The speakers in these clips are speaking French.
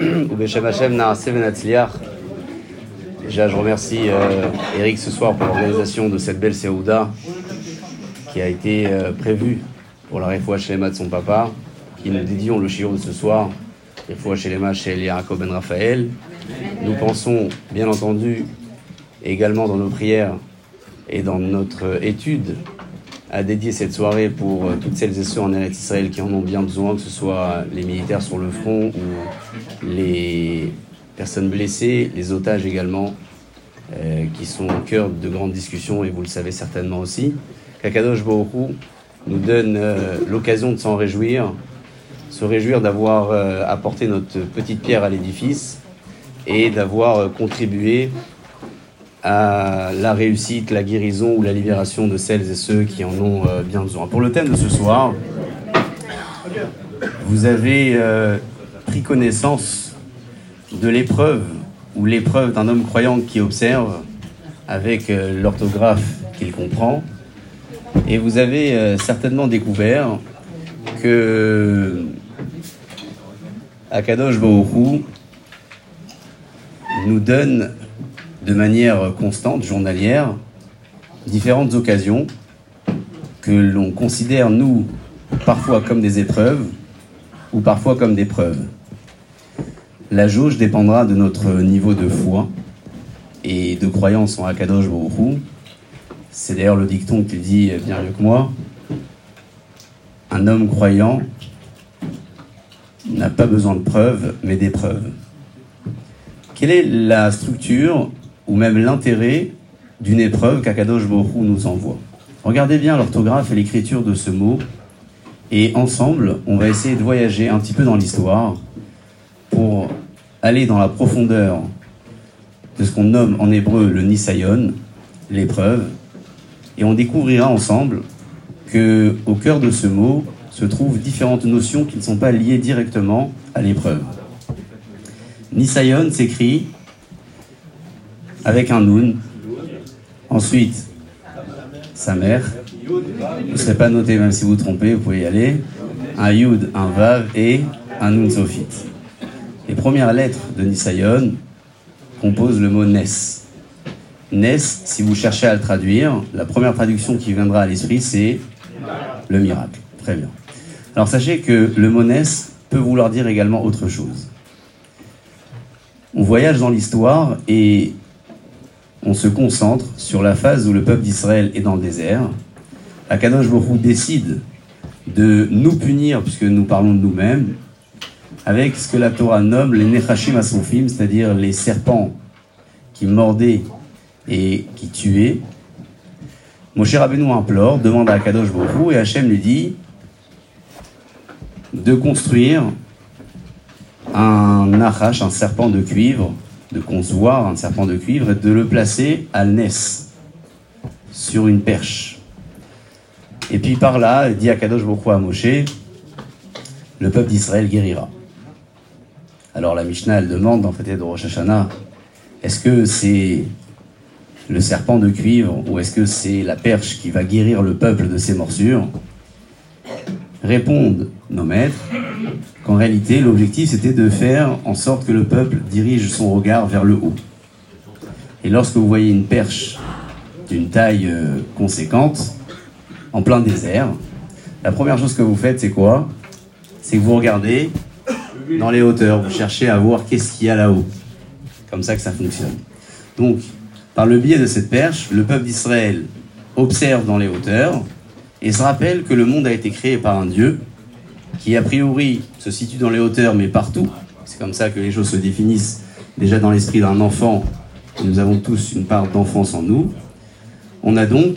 Déjà, je remercie euh, Eric ce soir pour l'organisation de cette belle Seouda qui a été euh, prévue pour la Refoua Shlema de son papa, qui nous dédions le shiur de ce soir, Refoua Shlema chez Yaakov Ben Raphaël. Nous pensons, bien entendu, également dans nos prières et dans notre étude à dédier cette soirée pour euh, toutes celles et ceux en Israël qui en ont bien besoin, que ce soit les militaires sur le front ou les personnes blessées, les otages également, euh, qui sont au cœur de grandes discussions et vous le savez certainement aussi. Kakadosh Bohru nous donne euh, l'occasion de s'en réjouir, se réjouir d'avoir apporté notre petite pierre à l'édifice et d'avoir contribué à la réussite, la guérison ou la libération de celles et ceux qui en ont euh, bien besoin. Pour le thème de ce soir, vous avez euh, pris connaissance de l'épreuve ou l'épreuve d'un homme croyant qui observe avec euh, l'orthographe qu'il comprend. Et vous avez certainement découvert que Akadosh Baruch nous donne de manière constante, journalière, différentes occasions que l'on considère, nous, parfois comme des épreuves ou parfois comme des preuves. La jauge dépendra de notre niveau de foi et de croyance en Akadosh Baruch C'est d'ailleurs le dicton qui dit bien mieux que moi. Un homme croyant n'a pas besoin de preuves, mais d'épreuves. Quelle est la structure ou même l'intérêt d'une épreuve qu'Akadosh Hu nous envoie Regardez bien l'orthographe et l'écriture de ce mot, et ensemble, on va essayer de voyager un petit peu dans l'histoire pour aller dans la profondeur de ce qu'on nomme en hébreu le Nisayon, l'épreuve, et on découvrira ensemble que au cœur de ce mot se trouvent différentes notions qui ne sont pas liées directement à l'épreuve. Nisayon s'écrit avec un nun. Ensuite, sa mère. Vous ne serez pas noté même si vous trompez, vous pouvez y aller. Un yud, un vav et un nun sophite. Les premières lettres de Nisayon composent le mot nes. Nes, si vous cherchez à le traduire, la première traduction qui viendra à l'esprit, c'est le miracle. Très bien. Alors sachez que le mot nes peut vouloir dire également autre chose. On voyage dans l'histoire et on se concentre sur la phase où le peuple d'Israël est dans le désert. Akadosh Baruch décide de nous punir, puisque nous parlons de nous-mêmes, avec ce que la Torah nomme les Nechashim Asofim, c'est-à-dire les serpents qui mordaient et qui tuaient. Moshe Rabbeinu implore, demande à Akadosh Baruch et Hachem lui dit de construire un nachash, un serpent de cuivre, de concevoir un serpent de cuivre et de le placer à l'Nes, sur une perche. Et puis par là, dit à Kadosh Bokro à Moshe, le peuple d'Israël guérira. Alors la Mishnah, elle demande en fait de Rosh Hashanah, est-ce que c'est le serpent de cuivre ou est-ce que c'est la perche qui va guérir le peuple de ses morsures? Répondent nos maîtres qu'en réalité, l'objectif c'était de faire en sorte que le peuple dirige son regard vers le haut. Et lorsque vous voyez une perche d'une taille euh, conséquente, en plein désert, la première chose que vous faites, c'est quoi? C'est que vous regardez dans les hauteurs, vous cherchez à voir qu'est-ce qu'il y a là-haut. Comme ça que ça fonctionne. Donc, par le biais de cette perche, le peuple d'Israël observe dans les hauteurs et se rappelle que le monde a été créé par un Dieu qui a priori se situe dans les hauteurs mais partout. C'est comme ça que les choses se définissent déjà dans l'esprit d'un enfant. Nous avons tous une part d'enfance en nous. On a donc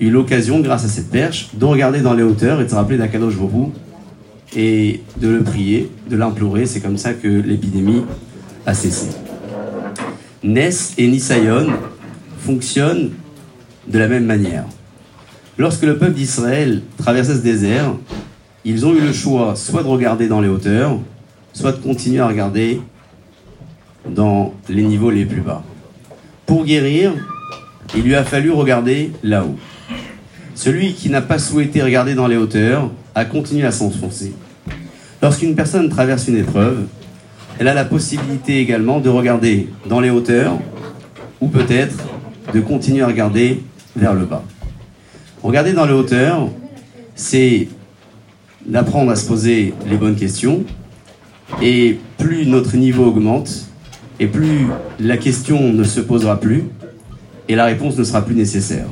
eu l'occasion, grâce à cette perche, de regarder dans les hauteurs et de se rappeler d'Akadosh et de le prier, de l'implorer. C'est comme ça que l'épidémie a cessé. Nes et Nisayon fonctionnent de la même manière. Lorsque le peuple d'Israël traversait ce désert, ils ont eu le choix soit de regarder dans les hauteurs, soit de continuer à regarder dans les niveaux les plus bas. Pour guérir, il lui a fallu regarder là-haut. Celui qui n'a pas souhaité regarder dans les hauteurs a continué à s'enfoncer. Lorsqu'une personne traverse une épreuve, elle a la possibilité également de regarder dans les hauteurs ou peut-être de continuer à regarder vers le bas. Regarder dans les hauteurs, c'est d'apprendre à se poser les bonnes questions et plus notre niveau augmente et plus la question ne se posera plus et la réponse ne sera plus nécessaire.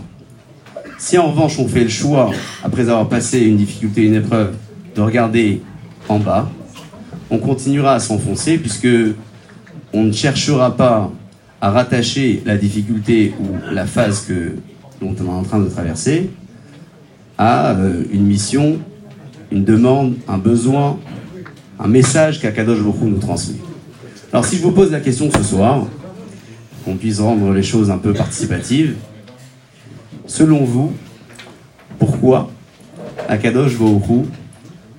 Si en revanche on fait le choix, après avoir passé une difficulté, une épreuve, de regarder en bas, on continuera à s'enfoncer puisque on ne cherchera pas à rattacher la difficulté ou la phase que, dont on est en train de traverser à euh, une mission, une demande, un besoin, un message qu'Akadosh Bokhu nous transmet. Alors si je vous pose la question ce soir, qu'on puisse rendre les choses un peu participatives, selon vous, pourquoi Akadosh Bokhu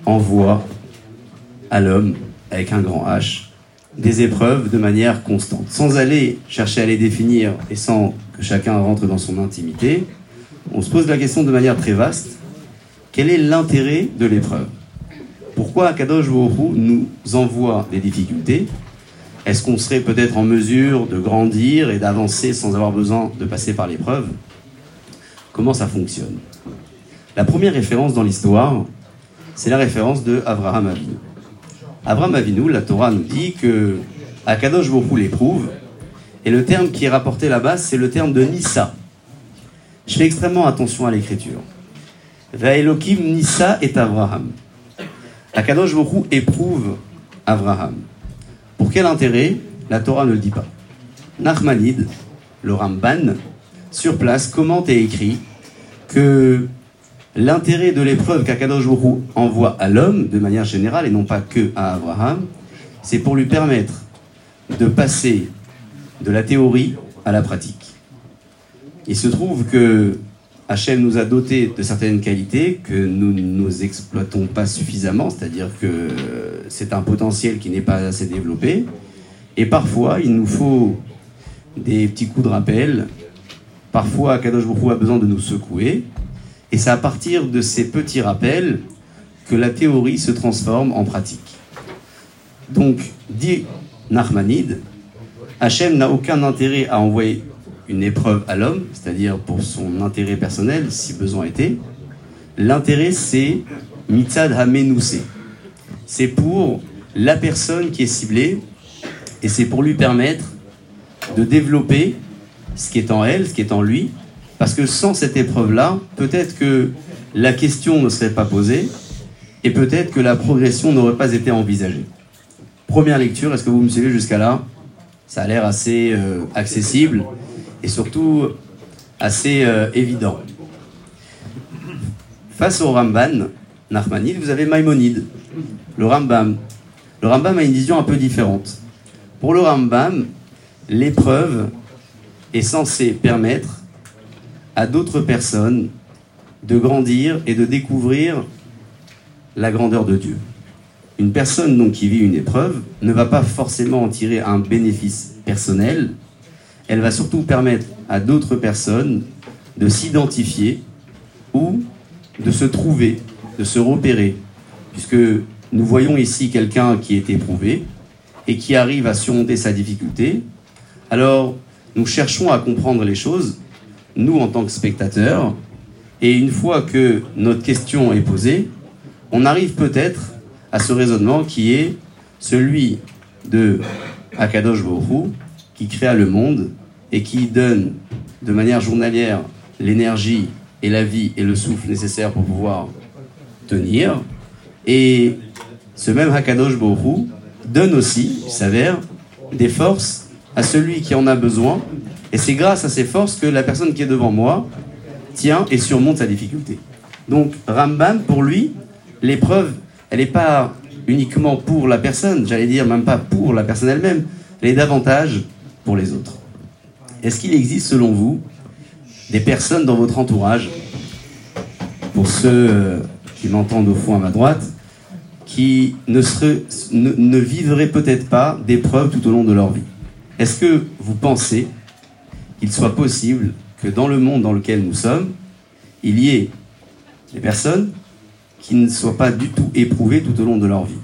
envoie à l'homme, avec un grand H, des épreuves de manière constante, sans aller chercher à les définir et sans chacun rentre dans son intimité, on se pose la question de manière très vaste, quel est l'intérêt de l'épreuve? Pourquoi Akadosh Baruch nous envoie des difficultés? Est-ce qu'on serait peut-être en mesure de grandir et d'avancer sans avoir besoin de passer par l'épreuve? Comment ça fonctionne? La première référence dans l'histoire, c'est la référence de Abraham Avinu. Abraham Avinu, la Torah nous dit que Akadosh Baruch l'éprouve, et le terme qui est rapporté là-bas, c'est le terme de Nissa. Je fais extrêmement attention à l'écriture. Vaelokim Nissa est Abraham. Akadosh Baruch éprouve Abraham. Pour quel intérêt? La Torah ne le dit pas. Nachmanide, le Ramban, sur place, commente et écrit que L'intérêt de l'épreuve qu'Akadosh envoie à l'homme, de manière générale, et non pas que à Abraham, c'est pour lui permettre de passer de la théorie à la pratique. Il se trouve que Hachem nous a dotés de certaines qualités que nous ne exploitons pas suffisamment, c'est-à-dire que c'est un potentiel qui n'est pas assez développé. Et parfois, il nous faut des petits coups de rappel. Parfois, Kadosh a besoin de nous secouer. Et c'est à partir de ces petits rappels que la théorie se transforme en pratique. Donc, dit Nachmanide, Hachem n'a aucun intérêt à envoyer une épreuve à l'homme, c'est-à-dire pour son intérêt personnel, si besoin était. L'intérêt, c'est mitzad hamenoussé. C'est pour la personne qui est ciblée et c'est pour lui permettre de développer ce qui est en elle, ce qui est en lui, parce que sans cette épreuve-là, peut-être que la question ne serait pas posée et peut-être que la progression n'aurait pas été envisagée. Première lecture, est-ce que vous me suivez jusqu'à là? Ça a l'air assez euh, accessible et surtout assez euh, évident. Face au Ramban, Nachmanide, vous avez Maïmonide, le Rambam. Le Rambam a une vision un peu différente. Pour le Rambam, l'épreuve est censée permettre à d'autres personnes de grandir et de découvrir la grandeur de Dieu. Une personne donc qui vit une épreuve ne va pas forcément en tirer un bénéfice personnel, elle va surtout permettre à d'autres personnes de s'identifier ou de se trouver, de se repérer, puisque nous voyons ici quelqu'un qui est éprouvé et qui arrive à surmonter sa difficulté. Alors, nous cherchons à comprendre les choses nous en tant que spectateurs, et une fois que notre question est posée, on arrive peut-être à ce raisonnement qui est celui de Akadosh Borou, qui créa le monde et qui donne de manière journalière l'énergie et la vie et le souffle nécessaires pour pouvoir tenir. Et ce même Hakadosh Borou donne aussi, il s'avère, des forces à celui qui en a besoin et c'est grâce à ces forces que la personne qui est devant moi tient et surmonte sa difficulté. Donc Rambam, pour lui, l'épreuve, elle n'est pas uniquement pour la personne, j'allais dire même pas pour la personne elle-même, elle est davantage pour les autres. Est-ce qu'il existe selon vous des personnes dans votre entourage, pour ceux euh, qui m'entendent au fond à ma droite, qui ne, vivraient peut-être pas d'épreuves tout au long de leur vie? Est-ce que vous pensez qu'il soit possible que dans le monde dans lequel nous sommes, il y ait des personnes qui ne soient pas du tout éprouvées tout au long de leur vie.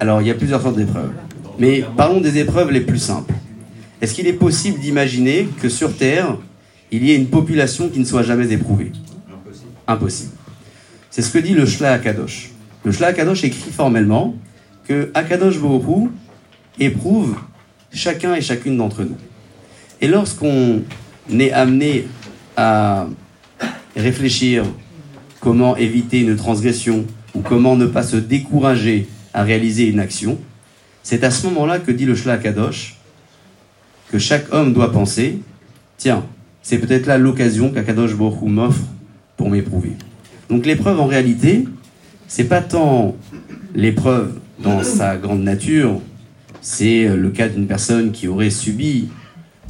Alors, il y a plusieurs sortes d'épreuves. Mais parlons des épreuves les plus simples. Est-ce qu'il est possible d'imaginer que sur Terre, il y ait une population qui ne soit jamais éprouvée? Impossible. C'est ce que dit le Shla Akadosh. Le Shla Akadosh écrit formellement que Akadosh Bohu éprouve chacun et chacune d'entre nous. Et lorsqu'on est amené à réfléchir comment éviter une transgression ou comment ne pas se décourager à réaliser une action, c'est à ce moment-là que dit le Shla Kadosh que chaque homme doit penser tiens, c'est peut-être là l'occasion qu'Akadosh Baruch m'offre pour m'éprouver. Donc l'épreuve en réalité, c'est pas tant l'épreuve dans sa grande nature, c'est le cas d'une personne qui aurait subi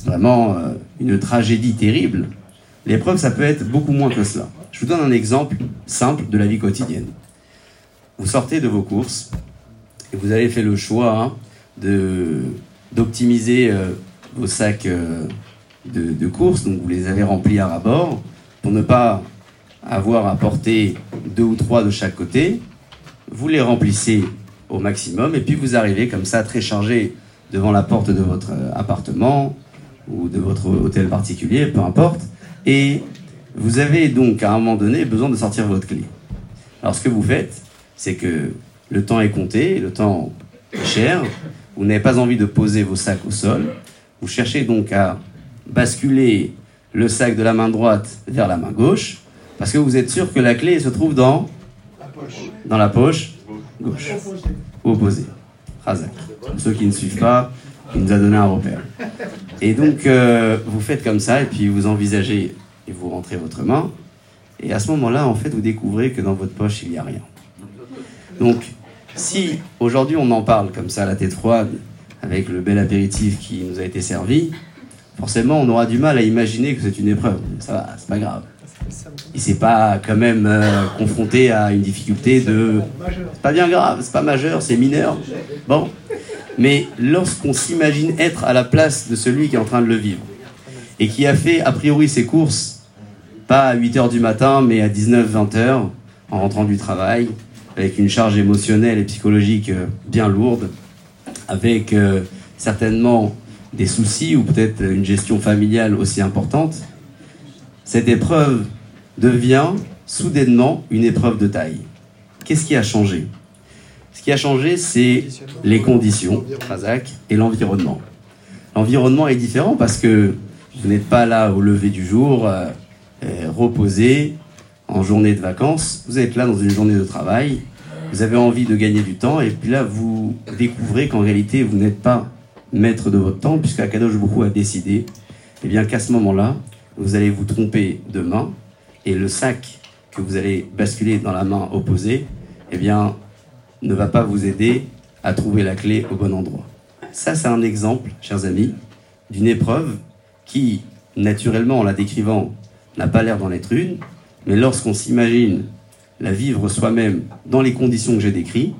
vraiment euh, une tragédie terrible. L'épreuve, ça peut être beaucoup moins que cela. Je vous donne un exemple simple de la vie quotidienne. Vous sortez de vos courses et vous avez fait le choix hein, de d'optimiser euh, vos sacs euh, de, courses, donc vous les avez remplis à rabord pour ne pas avoir à porter deux ou trois de chaque côté. Vous les remplissez au maximum et puis vous arrivez comme ça très chargé devant la porte de votre appartement ou de votre hôtel particulier, peu importe, et vous avez donc à un moment donné besoin de sortir votre clé. Alors ce que vous faites, c'est que le temps est compté, le temps est cher, vous n'avez pas envie de poser vos sacs au sol, vous cherchez donc à basculer le sac de la main droite vers la main gauche, parce que vous êtes sûr que la clé se trouve dans la poche, dans la poche gauche, opposée. Razak. ceux qui ne suivent pas, il nous a donné un repère. Et donc, euh, vous faites comme ça, et puis vous envisagez, et vous rentrez votre main, et à ce moment-là, en fait, vous découvrez que dans votre poche, il n'y a rien. Donc, si aujourd'hui on en parle comme ça, la tête froide, avec le bel apéritif qui nous a été servi, forcément, on aura du mal à imaginer que c'est une épreuve. Ça va, c'est pas grave. Il s'est pas quand même euh, confronté à une difficulté de. C'est pas bien grave, c'est pas majeur, c'est mineur. Bon, mais lorsqu'on s'imagine être à la place de celui qui est en train de le vivre, et qui a fait a priori ses courses, pas à 8 h du matin, mais à 19-20 h en rentrant du travail, avec une charge émotionnelle et psychologique euh, bien lourde, avec euh, certainement des soucis ou peut-être une gestion familiale aussi importante, cette épreuve devient soudainement une épreuve de taille. Qu'est-ce qui a changé? Ce qui a changé, c'est les conditions, et l'environnement. L'environnement est différent parce que vous n'êtes pas là au lever du jour, euh, reposé, en journée de vacances. Vous êtes là dans une journée de travail. Vous avez envie de gagner du temps. Et puis là, vous découvrez qu'en réalité, vous n'êtes pas maître de votre temps, puisque Akadosh beaucoup a décidé eh bien, qu'à ce moment-là, vous allez vous tromper de main. Et le sac que vous allez basculer dans la main opposée, eh bien, ne va pas vous aider à trouver la clé au bon endroit. Ça, c'est un exemple, chers amis, d'une épreuve qui, naturellement, en la décrivant, n'a pas l'air d'en être une, mais lorsqu'on s'imagine la vivre soi-même dans les conditions que j'ai décrites,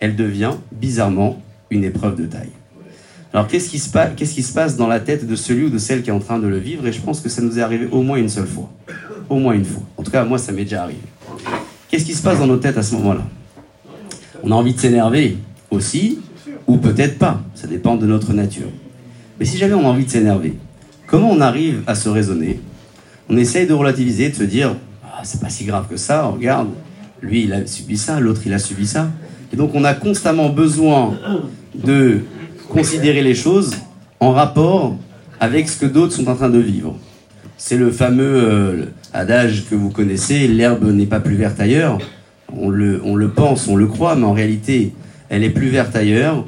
elle devient bizarrement une épreuve de taille. Alors qu'est-ce qui, se passe, dans la tête de celui ou de celle qui est en train de le vivre? Et je pense que ça nous est arrivé au moins une seule fois. Au moins une fois. En tout cas, moi, ça m'est déjà arrivé. Qu'est-ce qui se passe dans nos têtes à ce moment-là? On a envie de s'énerver aussi, ou peut-être pas, ça dépend de notre nature. Mais si jamais on a envie de s'énerver, comment on arrive à se raisonner On essaye de relativiser, de se dire ah, c'est pas si grave que ça, regarde, lui il a subi ça, l'autre il a subi ça. Et donc on a constamment besoin de considérer les choses en rapport avec ce que d'autres sont en train de vivre. C'est le fameux euh, adage que vous connaissez, l'herbe n'est pas plus verte ailleurs on le, pense, on le croit, mais en réalité, elle est plus verte ailleurs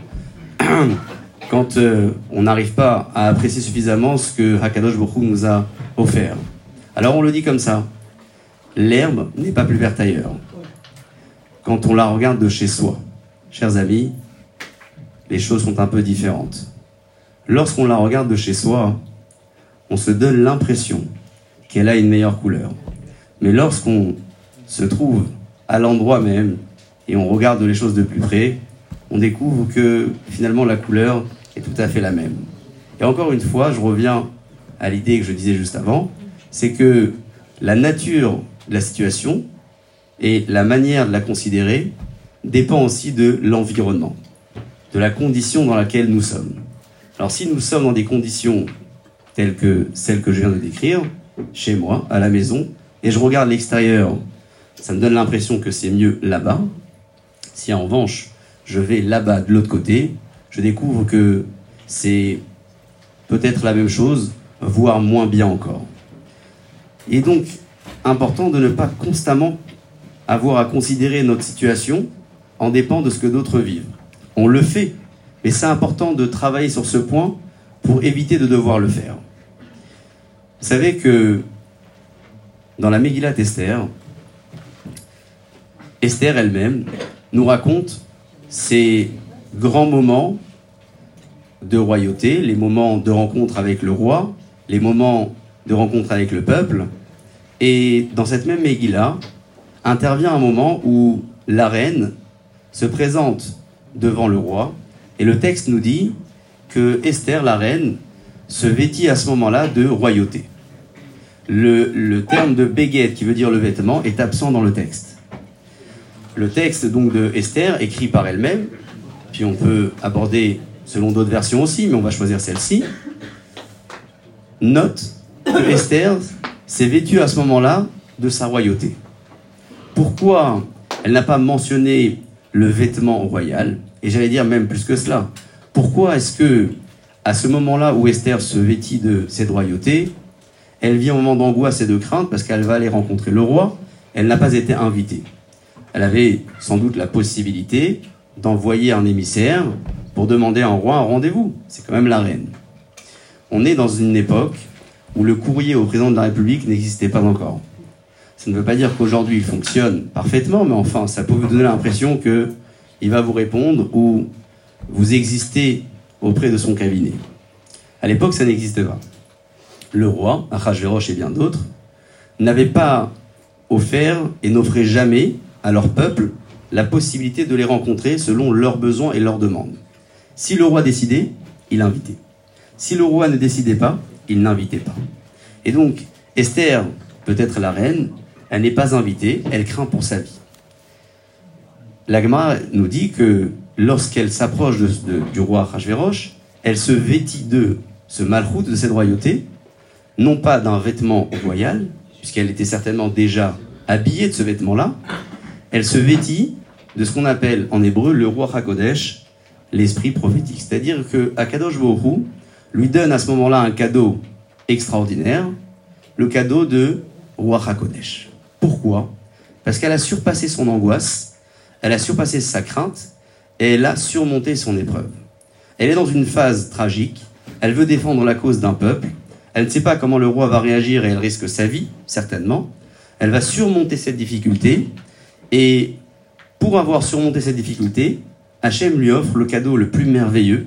quand euh, on n'arrive pas à apprécier suffisamment ce que Hakadosh Baruch nous a offert. Alors on le dit comme ça, l'herbe n'est pas plus verte ailleurs. Quand on la regarde de chez soi, chers amis, les choses sont un peu différentes. Lorsqu'on la regarde de chez soi, on se donne l'impression qu'elle a une meilleure couleur. Mais lorsqu'on se trouve à l'endroit même et on regarde les choses de plus près, on découvre que finalement la couleur est tout à fait la même. Et encore une fois, je reviens à l'idée que je disais juste avant, c'est que la nature de la situation et la manière de la considérer dépend aussi de l'environnement, de la condition dans laquelle nous sommes. Alors si nous sommes dans des conditions telles que celles que je viens de décrire, chez moi, à la maison, et je regarde l'extérieur, ça me donne l'impression que c'est mieux là-bas. Si en revanche, je vais là-bas de l'autre côté, je découvre que c'est peut-être la même chose, voire moins bien encore. Et donc, important de ne pas constamment avoir à considérer notre situation en dépend de ce que d'autres vivent. On le fait, mais c'est important de travailler sur ce point pour éviter de devoir le faire. Vous savez que dans la Megillat Esther, Esther elle-même nous raconte ces grands moments de royauté, les moments de rencontre avec le roi, les moments de rencontre avec le peuple. Et dans cette même Megillah, intervient un moment où la reine se présente devant le roi, et le texte nous dit que Esther, la reine, se vêtit à ce moment-là de royauté. Le, terme de béguette, qui veut dire le vêtement, est absent dans le texte. Le texte donc de Esther, écrit par elle-même, puis on peut aborder selon d'autres versions aussi, mais on va choisir celle-ci, note que Esther s'est vêtue à ce moment-là de sa royauté. Pourquoi elle n'a pas mentionné le vêtement royal? Et j'allais dire même plus que cela. Pourquoi est-ce que, à ce moment-là où Esther se vêtit de cette royauté, elle vit un moment d'angoisse et de crainte parce qu'elle va aller rencontrer le roi? Elle n'a pas été invitée. Elle avait sans doute la possibilité d'envoyer un émissaire pour demander à un roi un rendez-vous. C'est quand même la reine. On est dans une époque où le courrier au président de la République n'existait pas encore. Ça ne veut pas dire qu'aujourd'hui il fonctionne parfaitement, mais enfin, ça peut vous donner l'impression que il va vous répondre ou vous existez auprès de son cabinet. À l'époque, ça n'existait pas. Le roi, Achashverosh et bien d'autres, n'avaient pas offert et n'offraient jamais à leur peuple la possibilité de les rencontrer selon leurs besoins et leurs demandes. Si le roi décidait, il invitait. Si le roi ne décidait pas, il n'invitait pas. Et donc, Esther, peut-être la reine, elle n'est pas invitée, elle craint pour sa vie. L'Agma nous dit que lorsqu'elle s'approche du roi Rajverosh, elle se vêtit de ce malroute, de cette royauté, non pas d'un vêtement royal, puisqu'elle était certainement déjà habillée de ce vêtement-là, elle se vêtit de ce qu'on appelle en hébreu le roi Hakodesh, l'esprit prophétique. C'est-à-dire que Akadosh Borou lui donne à ce moment-là un cadeau extraordinaire, le cadeau de roi Hakodesh. Pourquoi? Parce qu'elle a surpassé son angoisse, elle a surpassé sa crainte, et elle a surmonté son épreuve. Elle est dans une phase tragique, elle veut défendre la cause d'un peuple, elle ne sait pas comment le roi va réagir et elle risque sa vie, certainement. Elle va surmonter cette difficulté, et pour avoir surmonté cette difficulté, Hachem lui offre le cadeau le plus merveilleux,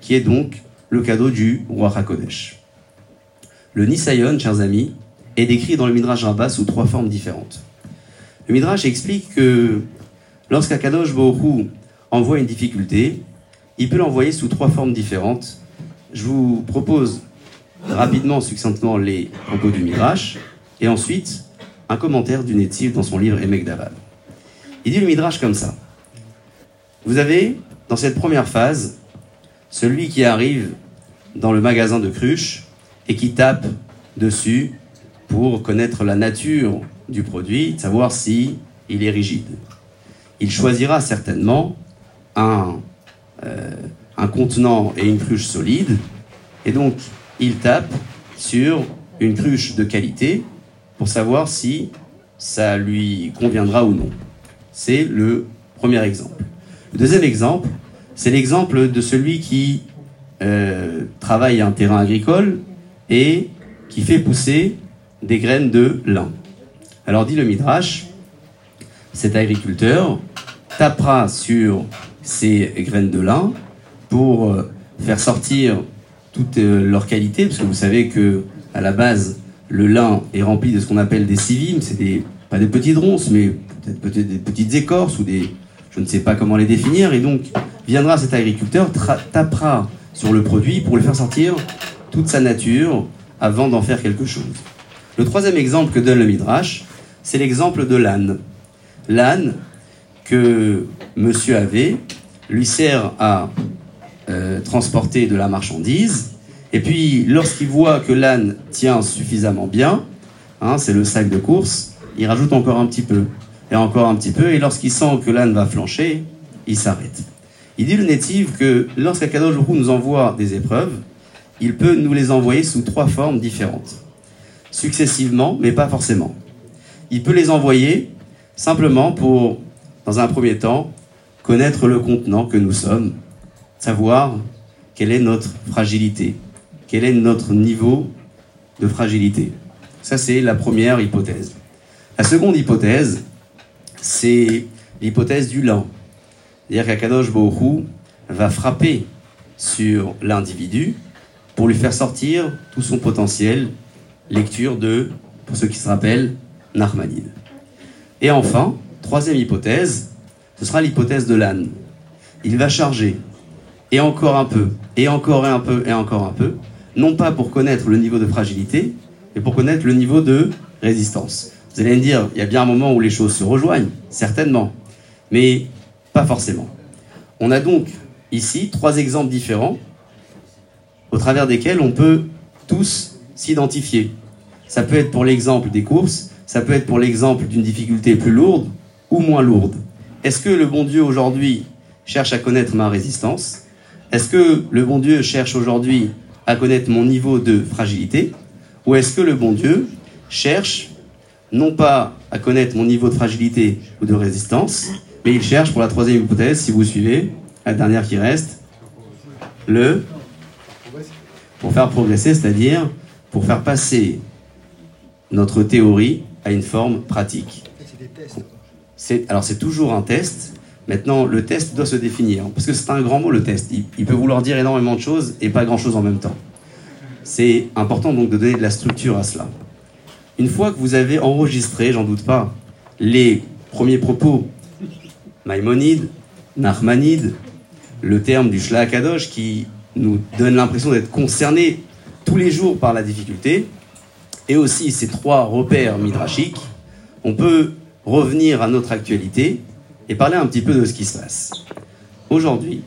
qui est donc le cadeau du roi Hakodesh. Le Nisayon, chers amis, est décrit dans le Midrash Rabbah sous trois formes différentes. Le Midrash explique que lorsqu'Akadosh Bohu envoie une difficulté, il peut l'envoyer sous trois formes différentes. Je vous propose rapidement, succinctement, les propos du Midrash, et ensuite un commentaire du Netziv dans son livre Emek Davad. Il dit le Midrash comme ça. Vous avez, dans cette première phase, celui qui arrive dans le magasin de cruche et qui tape dessus pour connaître la nature du produit, savoir si il est rigide. Il choisira certainement un, euh, un contenant et une cruche solide, et donc il tape sur une cruche de qualité pour savoir si ça lui conviendra ou non. C'est le premier exemple. Le deuxième exemple, c'est l'exemple de celui qui euh, travaille un terrain agricole et qui fait pousser des graines de lin. Alors dit le Midrash, cet agriculteur tapera sur ces graines de lin pour euh, faire sortir toute euh, leur qualité, parce que vous savez que à la base, le lin est rempli de ce qu'on appelle des civimes, c'est des, pas des petites ronces, mais peut-être peut des petites écorces ou des, je ne sais pas comment les définir, et donc viendra cet agriculteur, tapera sur le produit pour le faire sortir toute sa nature avant d'en faire quelque chose. Le troisième exemple que donne le Midrash, c'est l'exemple de l'âne. L'âne que monsieur avait lui sert à euh, transporter de la marchandise. Et puis, lorsqu'il voit que l'âne tient suffisamment bien, hein, c'est le sac de course, il rajoute encore un petit peu, et encore un petit peu, et lorsqu'il sent que l'âne va flancher, il s'arrête. Il dit le native que lorsqu'Akadosh nous envoie des épreuves, il peut nous les envoyer sous trois formes différentes. Successivement, mais pas forcément. Il peut les envoyer simplement pour, dans un premier temps, connaître le contenant que nous sommes, savoir quelle est notre fragilité, quel est notre niveau de fragilité. Ça, c'est la première hypothèse. La seconde hypothèse, c'est l'hypothèse du lent. C'est-à-dire qu'Akadosh Bohu va frapper sur l'individu pour lui faire sortir tout son potentiel. Lecture de, pour ceux qui se rappellent, Narmanide. Et enfin, troisième hypothèse, ce sera l'hypothèse de l'âne. Il va charger, et encore un peu, et encore un peu, et encore un peu, non pas pour connaître le niveau de fragilité, mais pour connaître le niveau de résistance. Vous allez me dire, il y a bien un moment où les choses se rejoignent, certainement, mais pas forcément. On a donc ici trois exemples différents au travers desquels on peut tous s'identifier. Ça peut être pour l'exemple des courses, ça peut être pour l'exemple d'une difficulté plus lourde ou moins lourde. Est-ce que le bon Dieu aujourd'hui cherche à connaître ma résistance? Est-ce que le bon Dieu cherche aujourd'hui à connaître mon niveau de fragilité? Ou est-ce que le bon Dieu cherche non pas à connaître mon niveau de fragilité ou de résistance, mais il cherche pour la troisième hypothèse, si vous suivez, la dernière qui reste, le pour faire progresser, c'est-à-dire pour faire passer notre théorie à une forme pratique. C'est, alors c'est toujours un test. Maintenant, le test doit se définir. Parce que c'est un grand mot, le test. Il, peut vouloir dire énormément de choses et pas grand-chose en même temps. C'est important donc de donner de la structure à cela. Une fois que vous avez enregistré, j'en doute pas, les premiers propos, Maïmonide, Nachmanide, le terme du Shlakadosh qui nous donne l'impression d'être concernés tous les jours par la difficulté, et aussi ces trois repères midrashiques, on peut revenir à notre actualité et parler un petit peu de ce qui se passe. Aujourd'hui,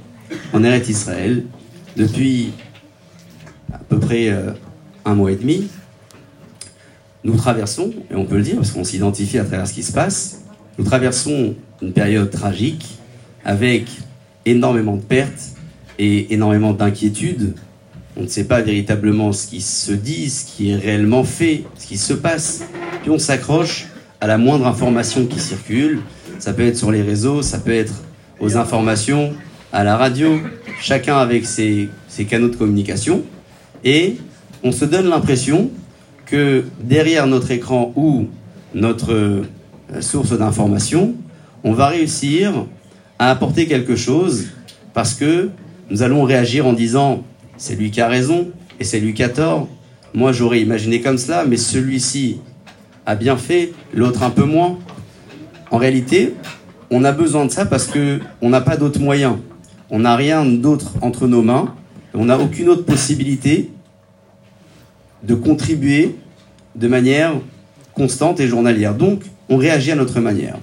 en Eretz Israël, depuis à peu près euh, un mois et demi, nous traversons, et on peut le dire parce qu'on s'identifie à travers ce qui se passe, nous traversons une période tragique avec énormément de pertes et énormément d'inquiétudes. On ne sait pas véritablement ce qui se dit, ce qui est réellement fait, ce qui se passe. Puis on s'accroche à la moindre information qui circule. Ça peut être sur les réseaux, ça peut être aux informations, à la radio, chacun avec ses, canaux de communication. Et on se donne l'impression que derrière notre écran ou notre euh, source d'information, on va réussir à apporter quelque chose parce que nous allons réagir en disant c'est lui qui a raison et c'est lui qui a tort. Moi j'aurais imaginé comme cela, mais celui-ci a bien fait, l'autre un peu moins. En réalité, on a besoin de ça parce que on n'a pas d'autres moyens. On n'a rien d'autre entre nos mains. On n'a aucune autre possibilité de contribuer de manière constante et journalière. Donc, on réagit à notre manière.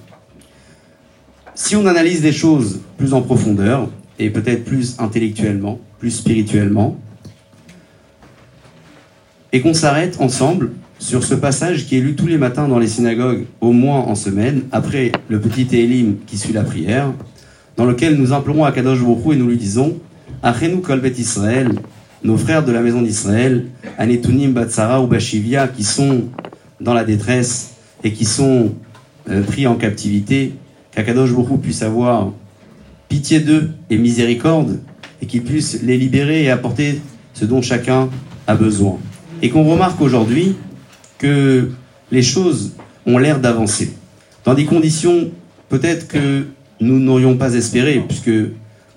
Si on analyse les choses plus en profondeur, et peut-être plus intellectuellement, plus spirituellement, et qu'on s'arrête ensemble sur ce passage qui est lu tous les matins dans les synagogues, au moins en semaine, après le petit Télim qui suit la prière, dans lequel nous implorons à Kadosh Baruch et nous lui disons Achenu Kolbet Israël, nos frères de la maison d'Israël, Anetunim Batsara ou Bashivia, qui sont dans la détresse et qui sont euh, pris en captivité, qu'Akadosh Baruch puisse avoir pitié d'eux et miséricorde, et qu'ils puissent les libérer et apporter ce dont chacun a besoin. Et qu'on remarque aujourd'hui que les choses ont l'air d'avancer, dans des conditions peut-être que nous n'aurions pas espéré, puisque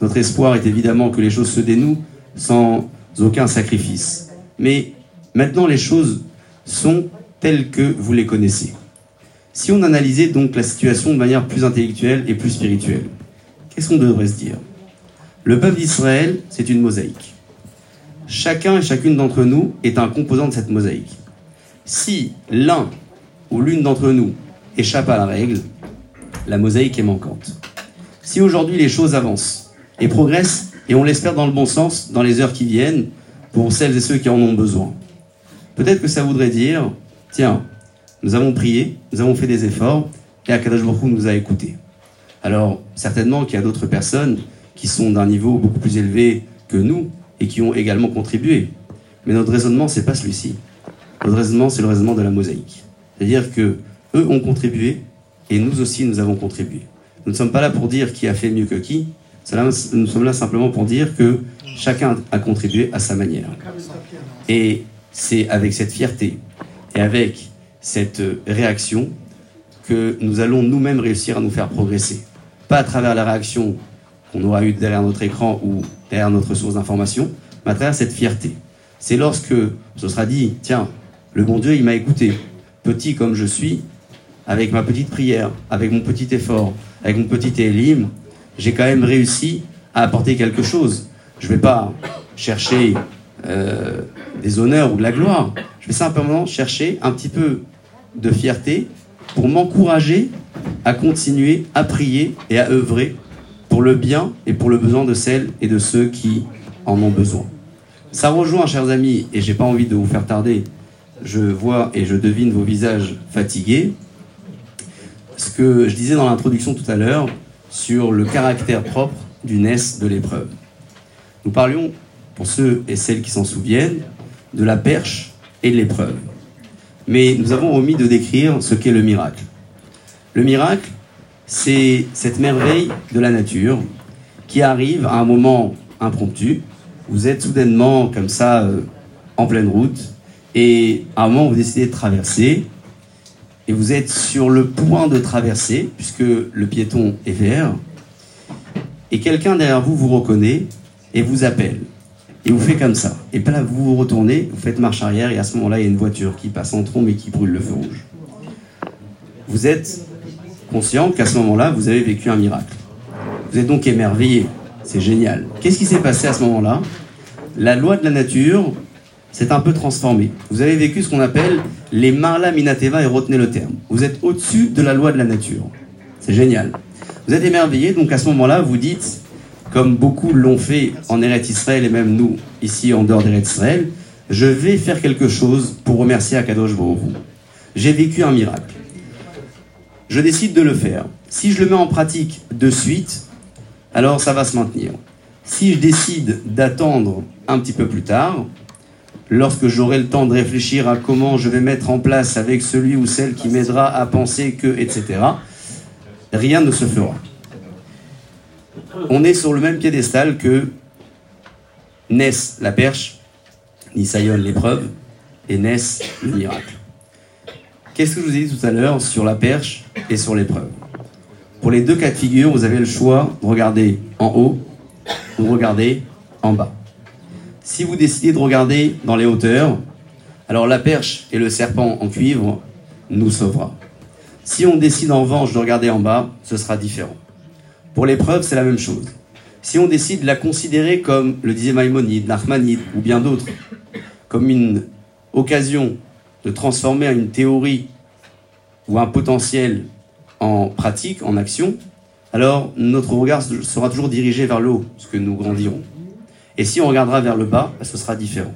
notre espoir est évidemment que les choses se dénouent sans aucun sacrifice. Mais maintenant, les choses sont telles que vous les connaissez. Si on analysait donc la situation de manière plus intellectuelle et plus spirituelle, Qu'est-ce qu'on devrait se dire? Le peuple d'Israël, c'est une mosaïque. Chacun et chacune d'entre nous est un composant de cette mosaïque. Si l'un ou l'une d'entre nous échappe à la règle, la mosaïque est manquante. Si aujourd'hui les choses avancent et progressent, et on l'espère dans le bon sens, dans les heures qui viennent, pour celles et ceux qui en ont besoin, peut-être que ça voudrait dire, tiens, nous avons prié, nous avons fait des efforts, et Akadosh Baruch nous a écoutés. Alors, certainement qu'il y a d'autres personnes qui sont d'un niveau beaucoup plus élevé que nous et qui ont également contribué. Mais notre raisonnement, c'est pas celui-ci. Notre raisonnement, c'est le raisonnement de la mosaïque. C'est-à-dire que eux ont contribué et nous aussi, nous avons contribué. Nous ne sommes pas là pour dire qui a fait mieux que qui. Nous sommes là simplement pour dire que chacun a contribué à sa manière. Et c'est avec cette fierté et avec cette réaction que nous allons nous-mêmes réussir à nous faire progresser. Pas à travers la réaction qu'on aura eue derrière notre écran ou derrière notre source d'information, mais à travers cette fierté. C'est lorsque ce sera dit, tiens, le bon Dieu, il m'a écouté, petit comme je suis, avec ma petite prière, avec mon petit effort, avec mon petit élim, j'ai quand même réussi à apporter quelque chose. Je ne vais pas chercher euh, des honneurs ou de la gloire. Je vais simplement chercher un petit peu de fierté pour m'encourager à continuer à prier et à œuvrer pour le bien et pour le besoin de celles et de ceux qui en ont besoin. Ça rejoint, chers amis, et j'ai pas envie de vous faire tarder, je vois et je devine vos visages fatigués, ce que je disais dans l'introduction tout à l'heure sur le caractère propre du NES de l'épreuve. Nous parlions, pour ceux et celles qui s'en souviennent, de la perche et de l'épreuve. Mais nous avons omis de décrire ce qu'est le miracle. Le miracle, c'est cette merveille de la nature qui arrive à un moment impromptu. Vous êtes soudainement comme ça euh, en pleine route et à un moment vous décidez de traverser et vous êtes sur le point de traverser puisque le piéton est vert et quelqu'un derrière vous vous reconnaît et vous appelle. Et vous faites comme ça. Et puis là, vous vous retournez, vous faites marche arrière, et à ce moment-là, il y a une voiture qui passe en trombe et qui brûle le feu rouge. Vous êtes conscient qu'à ce moment-là, vous avez vécu un miracle. Vous êtes donc émerveillé. C'est génial. Qu'est-ce qui s'est passé à ce moment-là? La loi de la nature s'est un peu transformée. Vous avez vécu ce qu'on appelle les marla minateva et retenez le terme. Vous êtes au-dessus de la loi de la nature. C'est génial. Vous êtes émerveillé, donc à ce moment-là, vous dites, comme beaucoup l'ont fait en Eretz Israël et même nous, ici en dehors d'Eretz Israël, je vais faire quelque chose pour remercier Akadosh Baruch J'ai vécu un miracle je décide de le faire. Si je le mets en pratique de suite, alors ça va se maintenir. Si je décide d'attendre un petit peu plus tard, lorsque j'aurai le temps de réfléchir à comment je vais mettre en place avec celui ou celle qui m'aidera à penser que, etc., rien ne se fera. On est sur le même piédestal que Ness, la perche, Nisayon, l'épreuve, et Ness, le miracle. Qu'est-ce que je vous ai dit tout à l'heure sur la perche et sur l'épreuve? Pour les deux cas de figure, vous avez le choix de regarder en haut ou de regarder en bas. Si vous décidez de regarder dans les hauteurs, alors la perche et le serpent en cuivre nous sauvera. Si on décide en revanche de regarder en bas, ce sera différent. Pour l'épreuve, c'est la même chose. Si on décide de la considérer comme le disait Maïmonide, Nachmanide ou bien d'autres, comme une occasion de transformer une théorie ou un potentiel en pratique, en action, alors notre regard sera toujours dirigé vers le haut, ce que nous grandirons. Et si on regardera vers le bas, ce sera différent.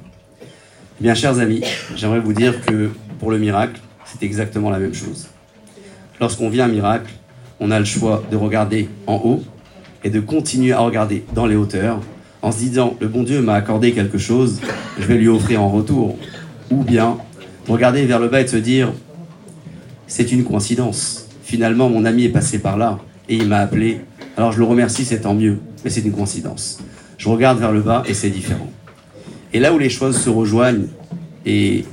Eh bien, chers amis, j'aimerais vous dire que pour le miracle, c'est exactement la même chose. Lorsqu'on vit un miracle, on a le choix de regarder en haut et de continuer à regarder dans les hauteurs en se disant le bon Dieu m'a accordé quelque chose, je vais lui offrir en retour. Ou bien regarder vers le bas et de se dire c'est une coïncidence. Finalement, mon ami est passé par là et il m'a appelé. Alors je le remercie, c'est tant mieux, mais c'est une coïncidence. Je regarde vers le bas et c'est différent. Et là où les choses se rejoignent, et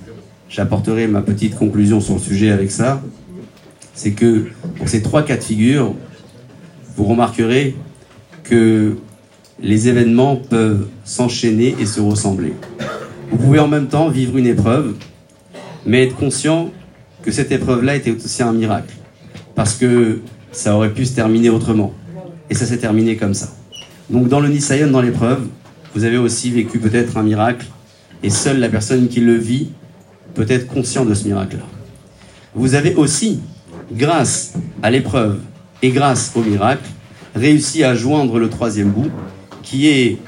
j'apporterai ma petite conclusion sur le sujet avec ça, c'est que pour ces trois cas de figure, vous remarquerez que les événements peuvent s'enchaîner et se ressembler. Vous pouvez en même temps vivre une épreuve mais être conscient que cette épreuve-là était aussi un miracle. Parce que ça aurait pu se terminer autrement. Et ça s'est terminé comme ça. Donc dans le Nisayon, dans l'épreuve, vous avez aussi vécu peut-être un miracle, et seule la personne qui le vit peut être conscient de ce miracle-là. Vous avez aussi, grâce à l'épreuve et grâce au miracle, réussit à joindre le troisième bout, qui est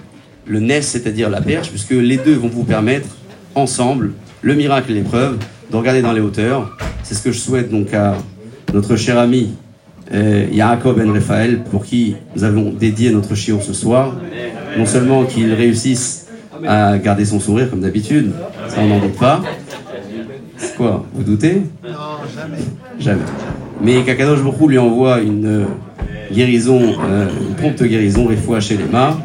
le NES, c'est-à-dire la perche, puisque les deux vont vous permettre, ensemble, le miracle et l'épreuve, de regarder dans les hauteurs. C'est ce que je souhaite donc à notre cher ami euh, Yaakov Ben Raphaël, pour qui nous avons dédié notre chiot ce soir. Non seulement qu'il réussisse à garder son sourire comme d'habitude, ça on n'en doute pas. Vous doutez Non, jamais. Jamais. Mais Kakadosh Baruch lui envoie une euh, guérison, euh, une prompte guérison, Refoua chez les mains,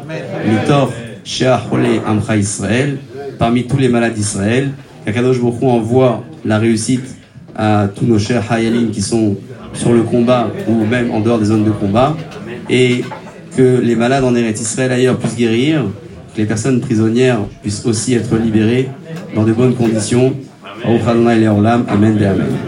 Mitor Sheahole Amcha Israël, parmi tous les malades d'Israël. Kakadosh Baruch envoie la réussite à tous nos chers Hayalim qui sont sur le combat ou même en dehors des zones de combat, et que les malades en Eretz Israël ailleurs puissent guérir, que les personnes prisonnières puissent aussi être libérées dans de bonnes conditions. أوخرنا إلى أولام أمين بأمين